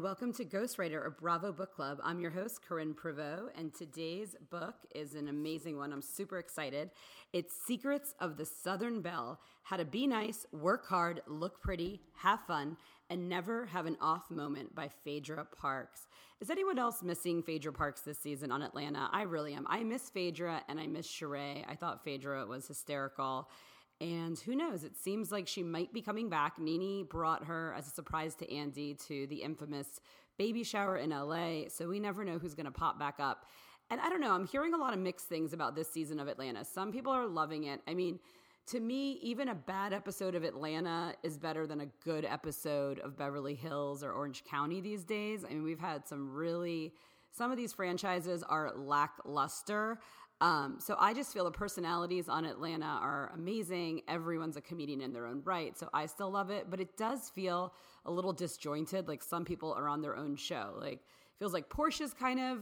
welcome to Ghostwriter, a Bravo book club. I'm your host, Corinne Prevost, and today's book is an amazing one. I'm super excited. It's Secrets of the Southern Belle How to Be Nice, Work Hard, Look Pretty, Have Fun, and Never Have an Off Moment by Phaedra Parks. Is anyone else missing Phaedra Parks this season on Atlanta? I really am. I miss Phaedra and I miss Sheree. I thought Phaedra was hysterical. And who knows? It seems like she might be coming back. NeNe brought her as a surprise to Andy to the infamous baby shower in LA. So we never know who's going to pop back up. And I don't know, I'm hearing a lot of mixed things about this season of Atlanta. Some people are loving it. I mean, to me, even a bad episode of Atlanta is better than a good episode of Beverly Hills or Orange County these days. I mean, we've had some really, some of these franchises are lackluster. Um, so I just feel the personalities on Atlanta are amazing. Everyone's a comedian in their own right. So I still love it, but it does feel a little disjointed. Like some people are on their own show. Like feels like Porsha's kind of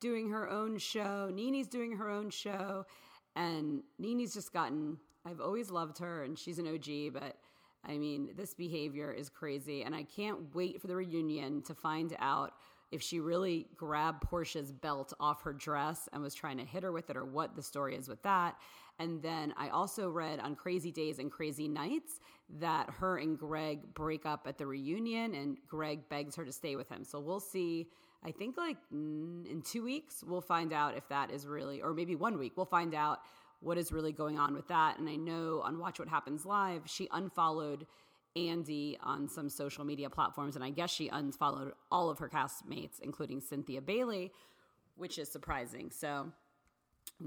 doing her own show. NeNe's doing her own show. And NeNe's just gotten, I've always loved her and she's an OG, but I mean, this behavior is crazy. And I can't wait for the reunion to find out if she really grabbed Porsha's belt off her dress and was trying to hit her with it or what the story is with that. And then I also read on Crazy Days and Crazy Nights that her and Greg break up at the reunion and Greg begs her to stay with him. So we'll see. I think like in two weeks, we'll find out if that is really, or maybe one week, we'll find out what is really going on with that. And I know on Watch What Happens Live, she unfollowed Andy on some social media platforms, and I guess she unfollowed all of her castmates, including Cynthia Bailey, which is surprising. So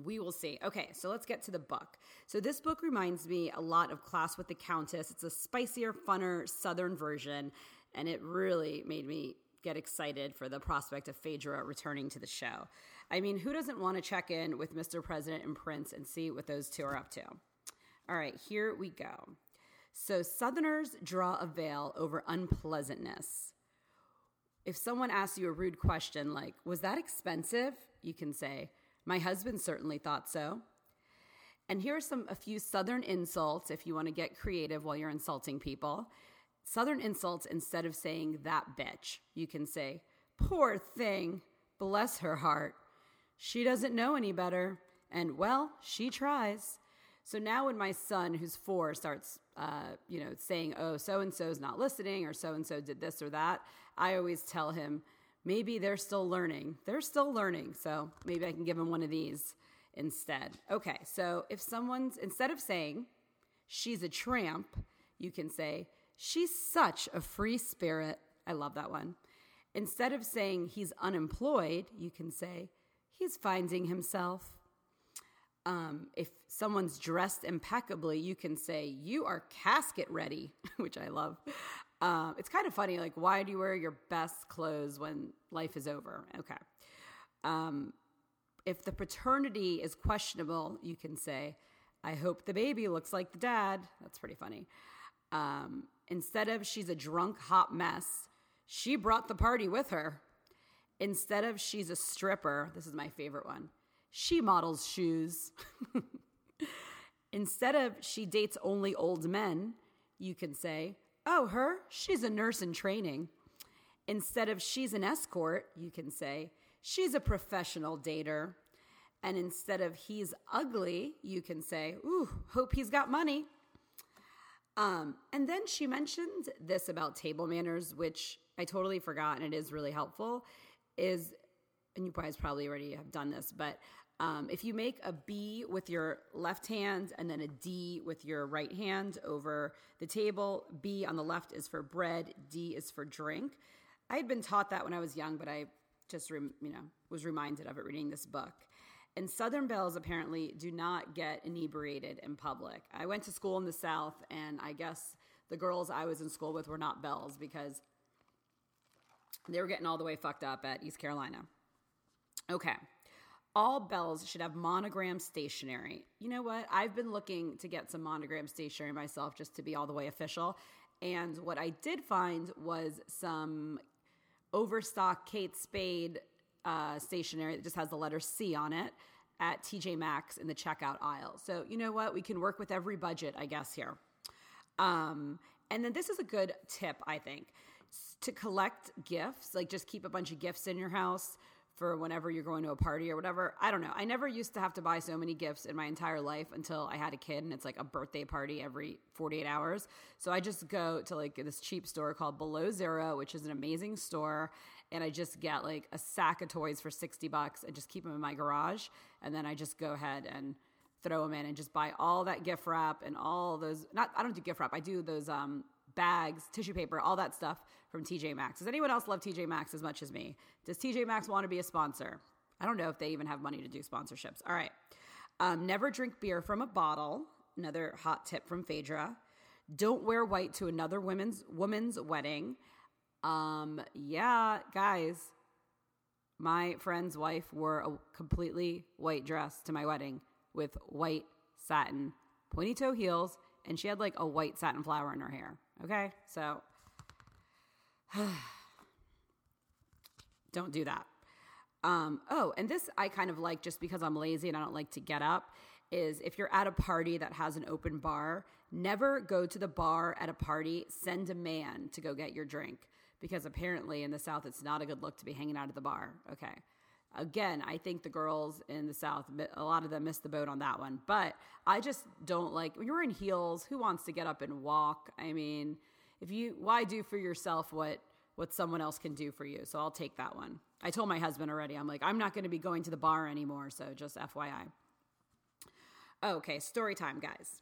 we will see. Okay, so let's get to the book. So this book reminds me a lot of Class with the Countess. It's a spicier, funner Southern version, and it really made me get excited for the prospect of Phaedra returning to the show. I mean, who doesn't want to check in with Mr. President and Prince and see what those two are up to? All right, here we go. So Southerners draw a veil over unpleasantness. If someone asks you a rude question like, Was that expensive? you can say, My husband certainly thought so. And here are some a few southern insults if you want to get creative while you're insulting people. Southern insults instead of saying that bitch, you can say, Poor thing, bless her heart. She doesn't know any better, and well, she tries. So now when my son, who's four, starts, uh, you know, saying, "Oh, so and so's not listening," or "So and so did this or that," I always tell him, maybe they're still learning. They're still learning, so maybe I can give him one of these instead. Okay, so if someone's instead of saying she's a tramp, you can say she's such a free spirit. I love that one. Instead of saying he's unemployed, you can say he's finding himself. Um, if someone's dressed impeccably, you can say, You are casket ready, which I love. Uh, it's kind of funny. Like, why do you wear your best clothes when life is over? Okay. Um, if the paternity is questionable, you can say, I hope the baby looks like the dad. That's pretty funny. Um, instead of she's a drunk hot mess, she brought the party with her. Instead of she's a stripper, this is my favorite one she models shoes. Instead of she dates only old men, you can say, oh, her, she's a nurse in training. Instead of she's an escort, you can say, she's a professional dater. And instead of he's ugly, you can say, ooh, hope he's got money. Um, and then she mentioned this about table manners, which I totally forgot, and it is really helpful. Is and you guys probably already have done this, but um, if you make a B with your left hand and then a D with your right hand over the table, B on the left is for bread, D is for drink. I had been taught that when I was young, but I just you know was reminded of it reading this book. And Southern belles apparently do not get inebriated in public. I went to school in the South, and I guess the girls I was in school with were not belles because they were getting all the way fucked up at East Carolina. Okay. All bells should have monogram stationery. You know what? I've been looking to get some monogram stationery myself just to be all the way official. And what I did find was some overstock Kate Spade uh, stationery that just has the letter C on it at TJ Maxx in the checkout aisle. So, you know what? We can work with every budget, I guess, here. Um, and then this is a good tip, I think to collect gifts, like just keep a bunch of gifts in your house for whenever you're going to a party or whatever. I don't know. I never used to have to buy so many gifts in my entire life until I had a kid and it's like a birthday party every 48 hours. So I just go to like this cheap store called Below Zero, which is an amazing store. And I just get like a sack of toys for 60 bucks and just keep them in my garage. And then I just go ahead and throw them in and just buy all that gift wrap and all those. Not, I don't do gift wrap. I do those um, bags, tissue paper, all that stuff from TJ Maxx. Does anyone else love TJ Maxx as much as me? Does TJ Maxx want to be a sponsor? I don't know if they even have money to do sponsorships. All right. Um, never drink beer from a bottle. Another hot tip from Phaedra. Don't wear white to another women's woman's wedding. Um, yeah, guys, my friend's wife wore a completely white dress to my wedding with white satin pointy toe heels, and she had like a white satin flower in her hair. Okay, so don't do that. Um, oh, and this I kind of like just because I'm lazy and I don't like to get up is if you're at a party that has an open bar, never go to the bar at a party, send a man to go get your drink because apparently in the South it's not a good look to be hanging out at the bar. Okay. Again, I think the girls in the South, a lot of them missed the boat on that one. But I just don't like when you're in heels. Who wants to get up and walk? I mean, if you why do for yourself what what someone else can do for you? So I'll take that one. I told my husband already. I'm like, I'm not going to be going to the bar anymore. So just FYI. Okay, story time, guys.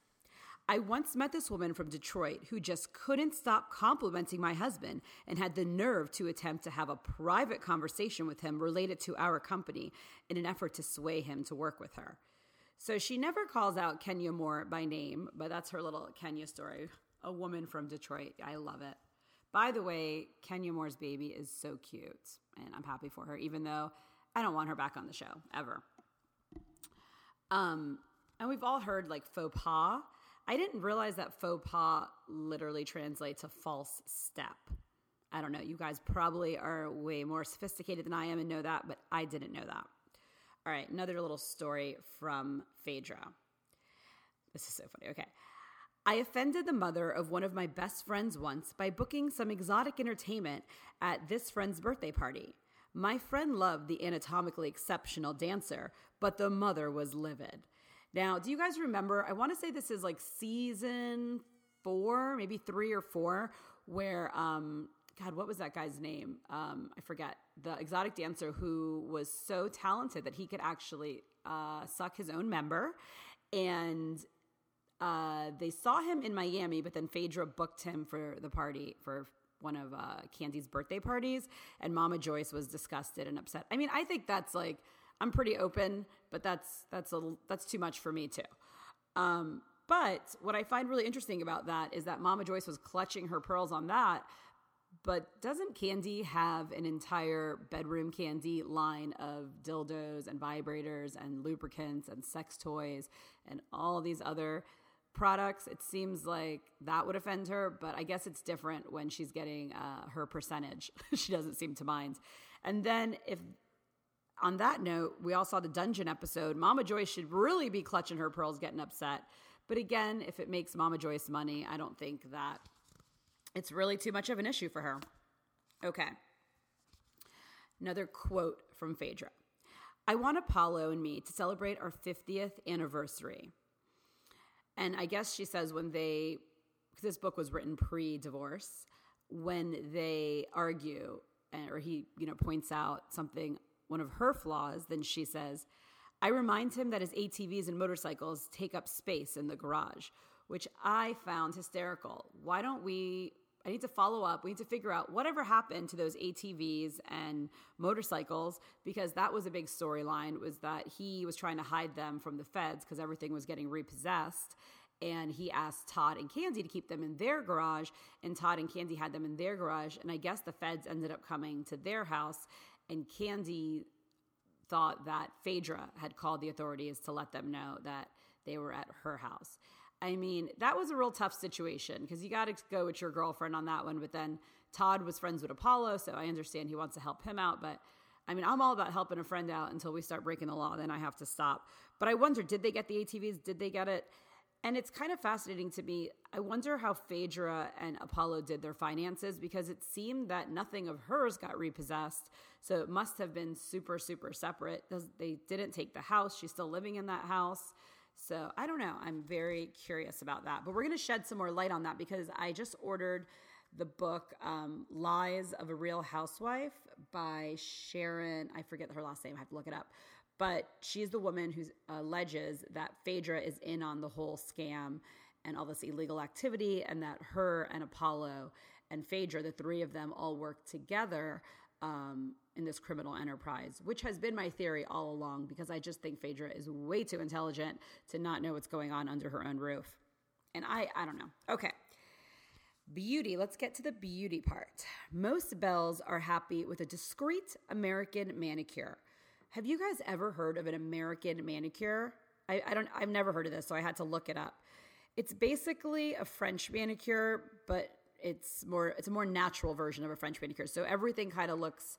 I once met this woman from Detroit who just couldn't stop complimenting my husband and had the nerve to attempt to have a private conversation with him related to our company in an effort to sway him to work with her. So she never calls out Kenya Moore by name, but that's her little Kenya story. A woman from Detroit. I love it. By the way, Kenya Moore's baby is so cute, and I'm happy for her, even though I don't want her back on the show ever. Um, and we've all heard like faux pas. I didn't realize that faux pas literally translates to false step. I don't know. You guys probably are way more sophisticated than I am and know that, but I didn't know that. All right, another little story from Phaedra. This is so funny. Okay. I offended the mother of one of my best friends once by booking some exotic entertainment at this friend's birthday party. My friend loved the anatomically exceptional dancer, but the mother was livid. Now, do you guys remember? I want to say this is like season four, maybe three or four, where, um, God, what was that guy's name? Um, I forget. The exotic dancer who was so talented that he could actually uh, suck his own member. And uh, they saw him in Miami, but then Phaedra booked him for the party for one of uh, Kandi's birthday parties, and Mama Joyce was disgusted and upset. I mean, I think that's like I'm pretty open, but that's that's a that's too much for me too. Um, but what I find really interesting about that is that Mama Joyce was clutching her pearls on that. But doesn't Kandi have an entire bedroom candy line of dildos and vibrators and lubricants and sex toys and all these other products? It seems like that would offend her, but I guess it's different when she's getting uh, her percentage. she doesn't seem to mind. And then if on that note, we all saw the dungeon episode. Mama Joyce should really be clutching her pearls, getting upset. But again, if it makes Mama Joyce money, I don't think that it's really too much of an issue for her. Okay. Another quote from Phaedra I want Apollo and me to celebrate our 50th anniversary. And I guess she says when they, this book was written pre divorce, when they argue, eh, or he, you know, points out something one of her flaws, then she says, I remind him that his ATVs and motorcycles take up space in the garage, which I found hysterical. Why don't we? I need to follow up. We need to figure out whatever happened to those ATVs and motorcycles because that was a big storyline was that he was trying to hide them from the feds because everything was getting repossessed and he asked Todd and Kandi to keep them in their garage, and Todd and Kandi had them in their garage. And I guess the feds ended up coming to their house, and Kandi thought that Phaedra had called the authorities to let them know that they were at her house. I mean, that was a real tough situation because you got to go with your girlfriend on that one. But then Todd was friends with Apollo, so I understand he wants to help him out. But I mean, I'm all about helping a friend out until we start breaking the law. Then I have to stop. But I wonder, did they get the ATVs? Did they get it? And it's kind of fascinating to me. I wonder how Phaedra and Apollo did their finances because it seemed that nothing of hers got repossessed. So it must have been super, super separate. They didn't take the house. She's still living in that house. So I don't know. I'm very curious about that. But we're going to shed some more light on that because I just ordered the book um, Lies of a Real Housewife by Sharon. I forget her last name. I have to look it up. But she's the woman who alleges that Phaedra is in on the whole scam and all this illegal activity, and that her and Apollo and Phaedra, the three of them, all work together um, in this criminal enterprise, which has been my theory all along because I just think Phaedra is way too intelligent to not know what's going on under her own roof. And I, I don't know. Okay. Beauty. Let's get to the beauty part. Most belles are happy with a discreet American manicure. Have you guys ever heard of an American manicure? I, I don't. I've never heard of this, so I had to look it up. It's basically a French manicure, but it's more. It's a more natural version of a French manicure. So everything kind of looks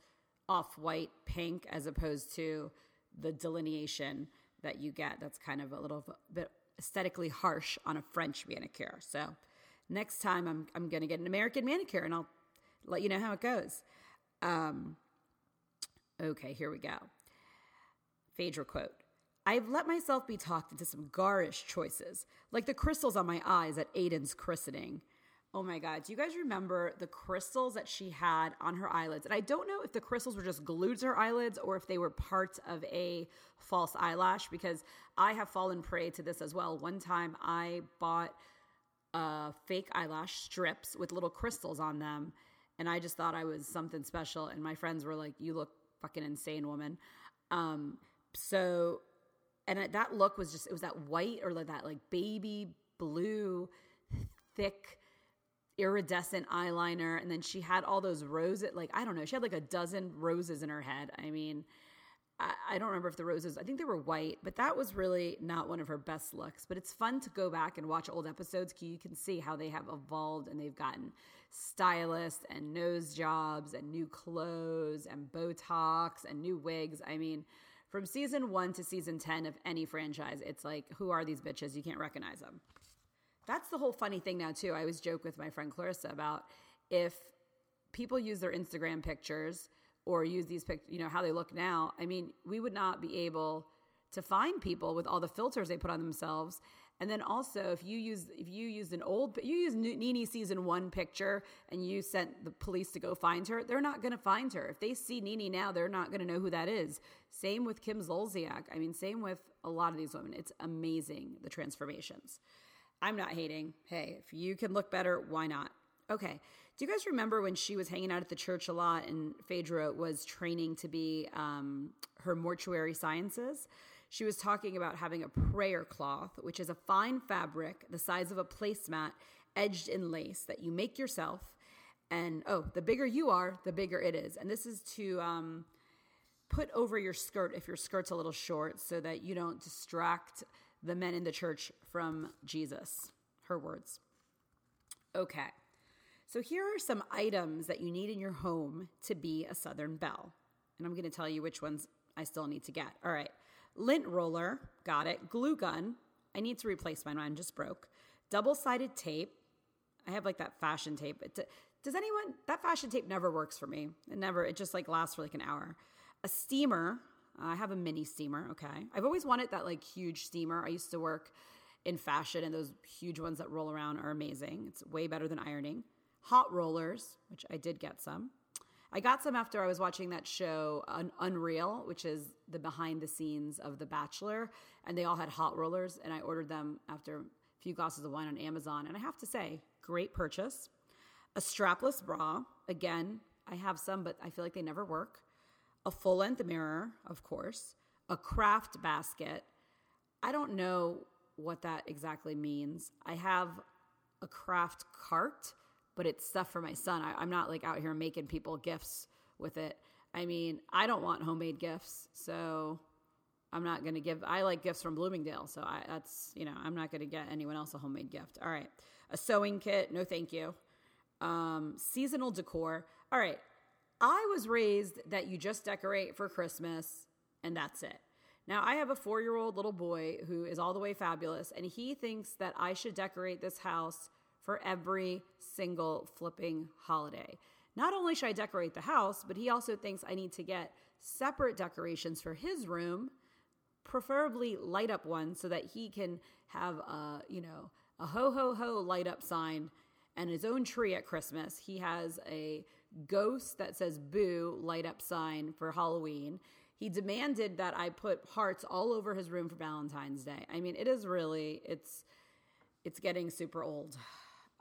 off-white pink as opposed to the delineation that you get. That's kind of a little bit aesthetically harsh on a French manicure. So next time I'm I'm to get an American manicure and I'll let you know how it goes. Um, okay, here we go. Phaedra quote. I've let myself be talked into some garish choices, like the crystals on my eyes at Ayden's christening. Oh my God. Do you guys remember the crystals that she had on her eyelids? And I don't know if the crystals were just glued to her eyelids or if they were part of a false eyelash because I have fallen prey to this as well. One time I bought uh, fake eyelash strips with little crystals on them. And I just thought I was something special. And my friends were like, You look fucking insane, woman. Um, so, and that look was just, it was that white or like that like baby blue, thick, iridescent eyeliner. And then she had all those roses, like, I don't know, she had like a dozen roses in her head. I mean, I, don't remember if the roses, I think they were white, but that was really not one of her best looks. But it's fun to go back and watch old episodes because you can see how they have evolved and they've gotten stylists and nose jobs and new clothes and Botox and new wigs. I mean, from season one to season 10 of any franchise, it's like, who are these bitches? You can't recognize them. That's the whole funny thing now, too. I always joke with my friend Clarissa about if people use their Instagram pictures or use these pictures, you know, how they look now. I mean, we would not be able to find people with all the filters they put on themselves. And then also, if you use if you used an old you use NeNe season one picture and you sent the police to go find her, they're not going to find her. If they see NeNe now, they're not going to know who that is. Same with Kim Zolciak. I mean, same with a lot of these women. It's amazing the transformations. I'm not hating. Hey, if you can look better, why not? Okay. Do you guys remember when she was hanging out at the church a lot and Phaedra was training to be um, her mortuary sciences? She was talking about having a prayer cloth, which is a fine fabric the size of a placemat edged in lace that you make yourself. And oh, the bigger you are, the bigger it is. And this is to um, put over your skirt if your skirt's a little short so that you don't distract the men in the church from Jesus. Her words. Okay. So here are some items that you need in your home to be a Southern Belle. And I'm going to tell you which ones I still need to get. All right. Lint roller, got it. Glue gun. I need to replace mine. Mine just broke. Double sided tape. I have like that fashion tape. Does anyone, that fashion tape never works for me. It never, it just like lasts for like an hour. A steamer. I have a mini steamer. Okay. I've always wanted that like huge steamer. I used to work in fashion and those huge ones that roll around are amazing. It's way better than ironing hot rollers, which I did get some. I got some after I was watching that show Un- Unreal, which is the behind the scenes of The Bachelor, and they all had hot rollers, and I ordered them after a few glasses of wine on Amazon. And I have to say, great purchase. A strapless bra, again, I have some, but I feel like they never work. A full length mirror, of course. A craft basket. I don't know what that exactly means. I have a craft cart but it's stuff for my son. I, am not like out here making people gifts with it. I mean, I don't want homemade gifts, so I'm not going to give. I like gifts from Bloomingdale, so I, that's you know I'm not going to get anyone else a homemade gift. All right, a sewing kit, no thank you. Um, seasonal decor. All right, I was raised that you just decorate for Christmas and that's it. Now, I have a four year old little boy who is all the way fabulous, and he thinks that I should decorate this house for every single flipping holiday. Not only should I decorate the house, but he also thinks I need to get separate decorations for his room, preferably light up ones so that he can have a, you know, a ho ho ho light up sign and his own tree at Christmas. He has a ghost that says boo light up sign for Halloween. He demanded that I put hearts all over his room for Valentine's Day. I mean, it is really it's it's getting super old.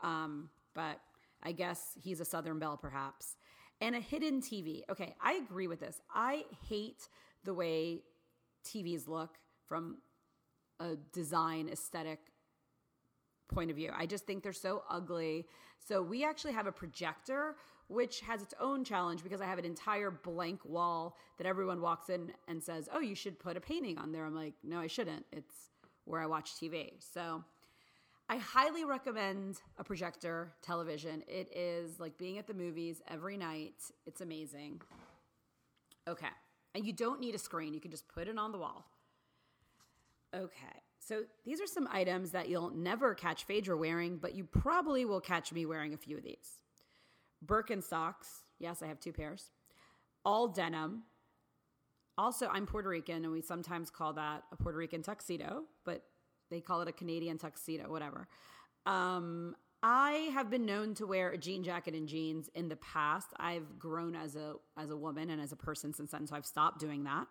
Um, but I guess he's a Southern Belle, perhaps. And a hidden TV. Okay, I agree with this. I hate the way TVs look from a design aesthetic point of view. I just think they're so ugly. So we actually have a projector which has its own challenge because I have an entire blank wall that everyone walks in and says, "Oh, you should put a painting on there." I'm like, "No, I shouldn't. It's where I watch TV." So I highly recommend a projector television. It is like being at the movies every night. It's amazing. Okay. And you don't need a screen, you can just put it on the wall. Okay. So these are some items that you'll never catch Phaedra wearing, but you probably will catch me wearing a few of these. Birkenstocks. Yes, I have two pairs. All denim. Also, I'm Puerto Rican, and we sometimes call that a Puerto Rican tuxedo, but they call it a Canadian tuxedo, whatever. Um, I have been known to wear a jean jacket and jeans in the past. I've grown as a as a woman and as a person since then, so I've stopped doing that.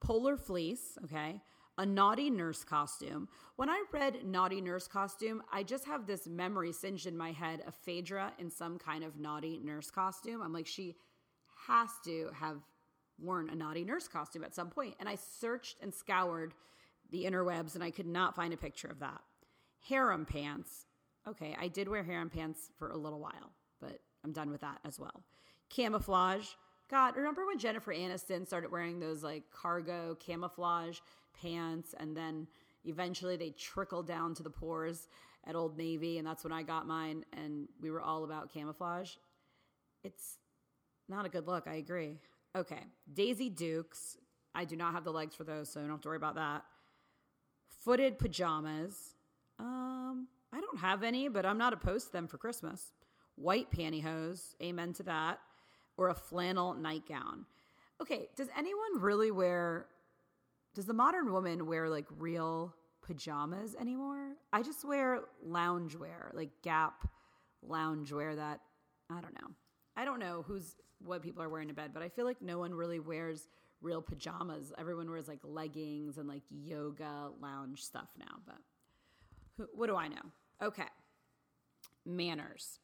Polar fleece, okay. A naughty nurse costume. When I read naughty nurse costume, I just have this memory singed in my head of Phaedra in some kind of naughty nurse costume. I'm like, she has to have worn a naughty nurse costume at some point. And I searched and scoured the interwebs and I could not find a picture of that. Harem pants. Okay, I did wear harem pants for a little while, but I'm done with that as well. Camouflage. God, remember when Jennifer Aniston started wearing those like cargo camouflage pants and then eventually they trickle down to the pores at Old Navy and that's when I got mine and we were all about camouflage. It's not a good look, I agree. Okay, Daisy Dukes. I do not have the legs for those, so don't have to worry about that footed pajamas. Um, I don't have any, but I'm not opposed to them for Christmas. White pantyhose, amen to that, or a flannel nightgown. Okay, does anyone really wear does the modern woman wear like real pajamas anymore? I just wear loungewear, like Gap loungewear that I don't know. I don't know who's what people are wearing to bed, but I feel like no one really wears real pajamas. Everyone wears like leggings and like yoga lounge stuff now, but who, what do I know? Okay. Manners.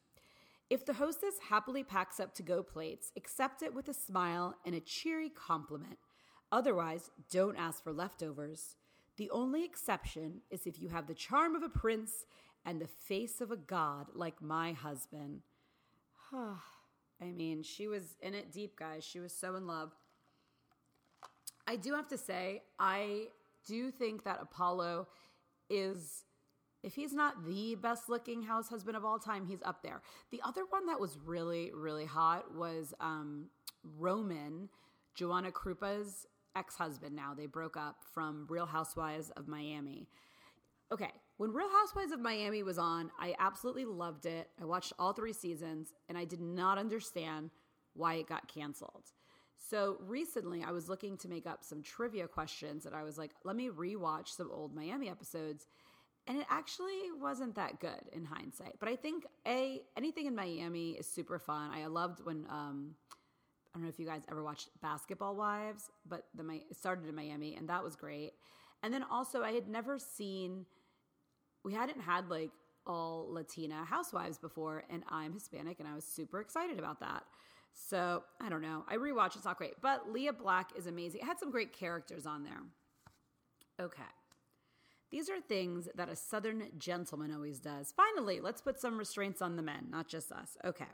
If the hostess happily packs up to go plates, accept it with a smile and a cheery compliment. Otherwise, don't ask for leftovers. The only exception is if you have the charm of a prince and the face of a god like my husband. I mean, she was in it deep, guys. She was so in love. I do have to say, I do think that Apollo is, if he's not the best looking house husband of all time, he's up there. The other one that was really, really hot was um, Roman, Joanna Krupa's ex husband now. They broke up from Real Housewives of Miami. Okay, when Real Housewives of Miami was on, I absolutely loved it. I watched all three seasons and I did not understand why it got canceled. So recently, I was looking to make up some trivia questions, and I was like, let me rewatch some old Miami episodes. And it actually wasn't that good in hindsight. But I think a anything in Miami is super fun. I loved when um, I don't know if you guys ever watched Basketball Wives, but the it started in Miami, and that was great. And then also, I had never seen, we hadn't had like all Latina housewives before, and I'm Hispanic, and I was super excited about that. So I don't know. I rewatched. It's not great, but Lea Black is amazing. It had some great characters on there. Okay. These are things that a Southern gentleman always does. Finally, let's put some restraints on the men, not just us. Okay.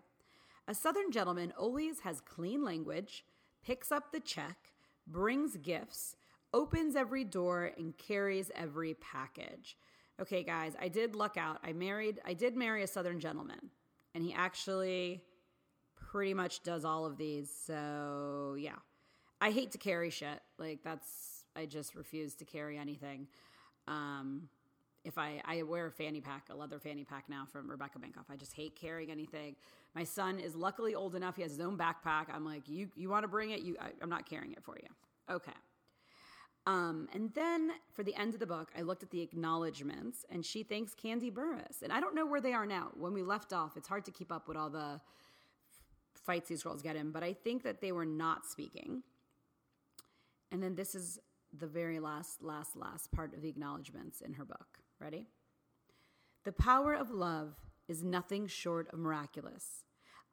A Southern gentleman always has clean language, picks up the check, brings gifts, opens every door, and carries every package. Okay, guys, I did luck out. I married, I did marry a Southern gentleman, and he actually pretty much does all of these. So, yeah. I hate to carry shit. Like, that's I just refuse to carry anything. Um, if I, I wear a fanny pack, a leather fanny pack now from Rebecca Minkoff. I just hate carrying anything. My son is luckily old enough; he has his own backpack. I'm like, you you want to bring it? You, I, I'm not carrying it for you. Okay. Um, and then for the end of the book, I looked at the acknowledgments, and she thanks Kandi Burruss. And I don't know where they are now. When we left off, it's hard to keep up with all the fights these girls get in, but I think that they were not speaking. And then this is the very last, last, last part of the acknowledgments in her book. Ready? The power of love is nothing short of miraculous.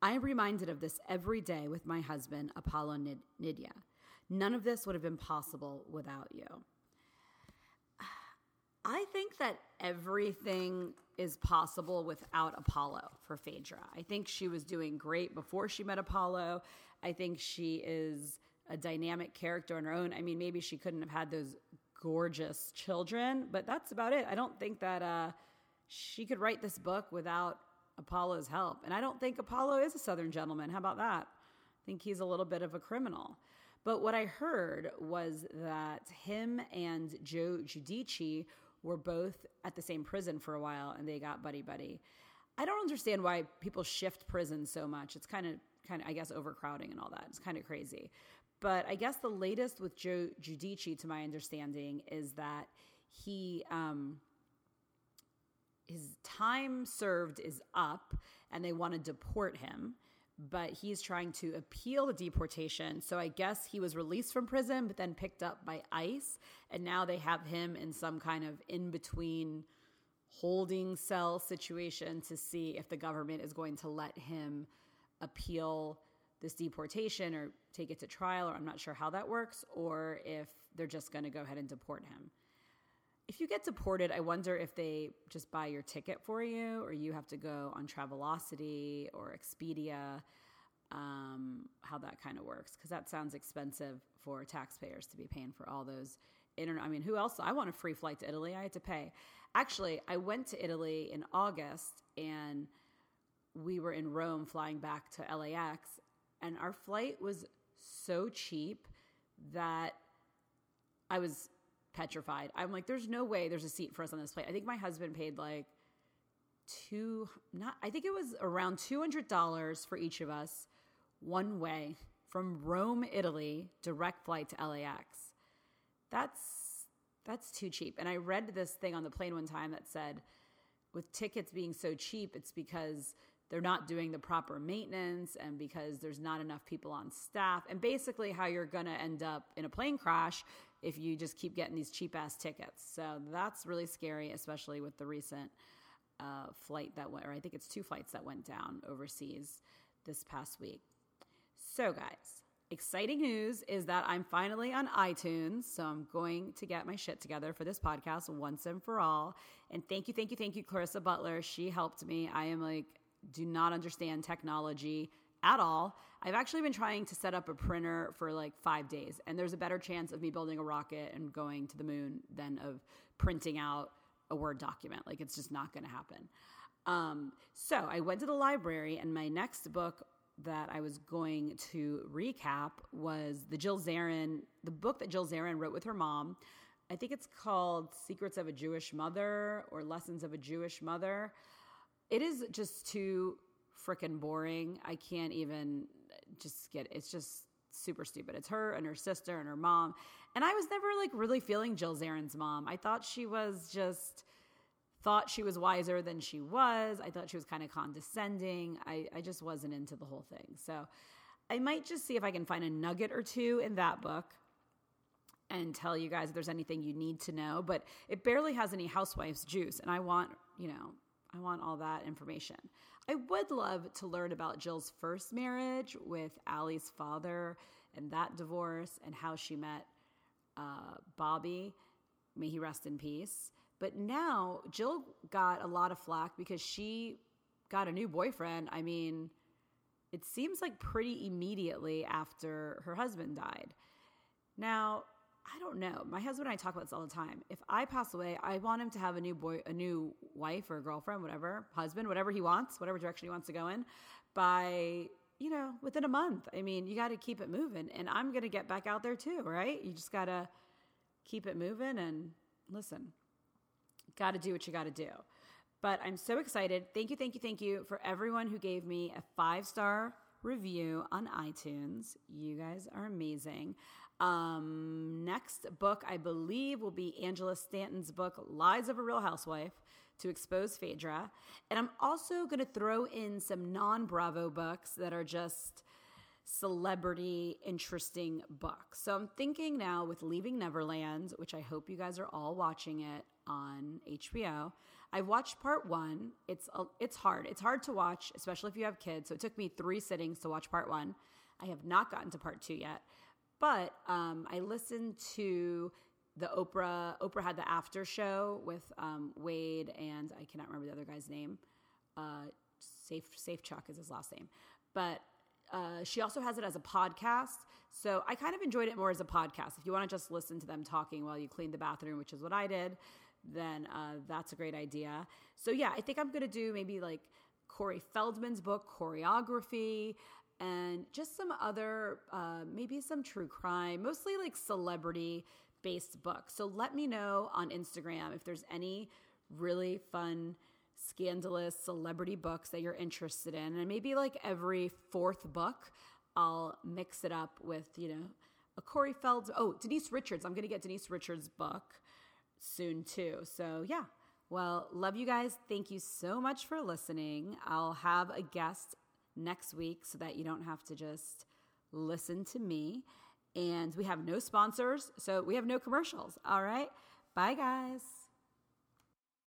I am reminded of this every day with my husband, Apollo Nida. None of this would have been possible without you. I think that everything is possible without Apollo for Phaedra. I think she was doing great before she met Apollo. I think she is a dynamic character on her own. I mean, maybe she couldn't have had those gorgeous children, but that's about it. I don't think that uh, she could write this book without Apollo's help. And I don't think Apollo is a Southern gentleman. How about that? I think he's a little bit of a criminal. But what I heard was that him and Joe Giudice were both at the same prison for a while and they got buddy buddy. I don't understand why people shift prisons so much. It's kind of kind of I guess overcrowding and all that. It's kind of crazy. But I guess the latest with Joe Giudice, to my understanding, is that he um, his time served is up, and they want to deport him. But he's trying to appeal the deportation. So I guess he was released from prison, but then picked up by ICE. And now they have him in some kind of in between holding cell situation to see if the government is going to let him appeal this deportation or take it to trial, or I'm not sure how that works, or if they're just going to go ahead and deport him. If you get deported, I wonder if they just buy your ticket for you, or you have to go on Travelocity or Expedia, um, how that kind of works, because that sounds expensive for taxpayers to be paying for all those internet. I mean, who else? I want a free flight to Italy. I had to pay. Actually, I went to Italy in August and we were in Rome flying back to LAX, and our flight was so cheap that I was petrified. I'm like, there's no way there's a seat for us on this flight. I think my husband paid like two, not, I think it was around $200 for each of us one way from Rome, Italy, direct flight to LAX. That's, that's too cheap. And I read this thing on the plane one time that said, with tickets being so cheap, it's because they're not doing the proper maintenance and because there's not enough people on staff and basically how you're going to end up in a plane crash if you just keep getting these cheap ass tickets. So that's really scary especially with the recent uh, flight that went or i think it's two flights that went down overseas this past week. So guys exciting news is that i'm finally on itunes so i'm going to get my shit together for this podcast once and for all. And thank you thank you thank you clarissa butler. She helped me. I am like do not understand technology at all. I've actually been trying to set up a printer for like five days, and there's a better chance of me building a rocket and going to the moon than of printing out a Word document. Like, it's just not going to happen. Um, so I went to the library, and my next book that I was going to recap was the Jill Zarin, the book that Jill Zarin wrote with her mom. I think it's called Secrets of a Jewish Mother or Lessons of a Jewish Mother it is just too freaking boring. I can't even just get it's just super stupid. It's her and her sister and her mom. And I was never like really feeling Jill Zarin's mom. I thought she was just thought she was wiser than she was. I thought she was kind of condescending. I, I just wasn't into the whole thing. So I might just see if I can find a nugget or two in that book and tell you guys if there's anything you need to know. But it barely has any housewives juice. And I want, you know, I want all that information. I would love to learn about Jill's first marriage with Allie's father and that divorce and how she met uh, Bobby. May he rest in peace. But now Jill got a lot of flack because she got a new boyfriend. I mean, it seems like pretty immediately after her husband died. Now, I don't know. My husband and I talk about this all the time. If I pass away, I want him to have a new boy, a new wife or girlfriend, whatever, husband, whatever he wants, whatever direction he wants to go in, by you know within a month. I mean, you got to keep it moving, and I'm gonna get back out there too, right? You just gotta keep it moving and listen, got to do what you got to do. But I'm so excited. Thank you, thank you, thank you for everyone who gave me a five star review on iTunes. You guys are amazing. Um, next book, I believe, will be Angela Stanton's book, Lies of a Real Housewife to expose Phaedra. And I'm also going to throw in some non Bravo books that are just celebrity interesting books. So I'm thinking now with Leaving Neverland, which I hope you guys are all watching it on HBO. I've watched part 1. It's a, it's hard. It's hard to watch, especially if you have kids. So it took me 3 sittings to watch part 1. I have not gotten to part 2 yet. But um, I listened to the Oprah. Oprah had the after show with um, Wade and I cannot remember the other guy's name. Uh, Safe Safechuck is his last name, but uh, she also has it as a podcast. So I kind of enjoyed it more as a podcast. If you want to just listen to them talking while you clean the bathroom, which is what I did, then uh, that's a great idea. So yeah, I think I'm gonna do maybe like Corey Feldman's book, Coreyography and just some other, uh, maybe some true crime, mostly like celebrity based books. So let me know on Instagram if there's any really fun, scandalous celebrity books that you're interested in. And maybe like every fourth book, I'll mix it up with, you know, a Corey Feldman. Oh, Denise Richards. I'm going to get Denise Richards' book soon too. So yeah. Well, love you guys. Thank you so much for listening. I'll have a guest next week so that you don't have to just listen to me. And we have no sponsors, so we have no commercials. All right. Bye, guys.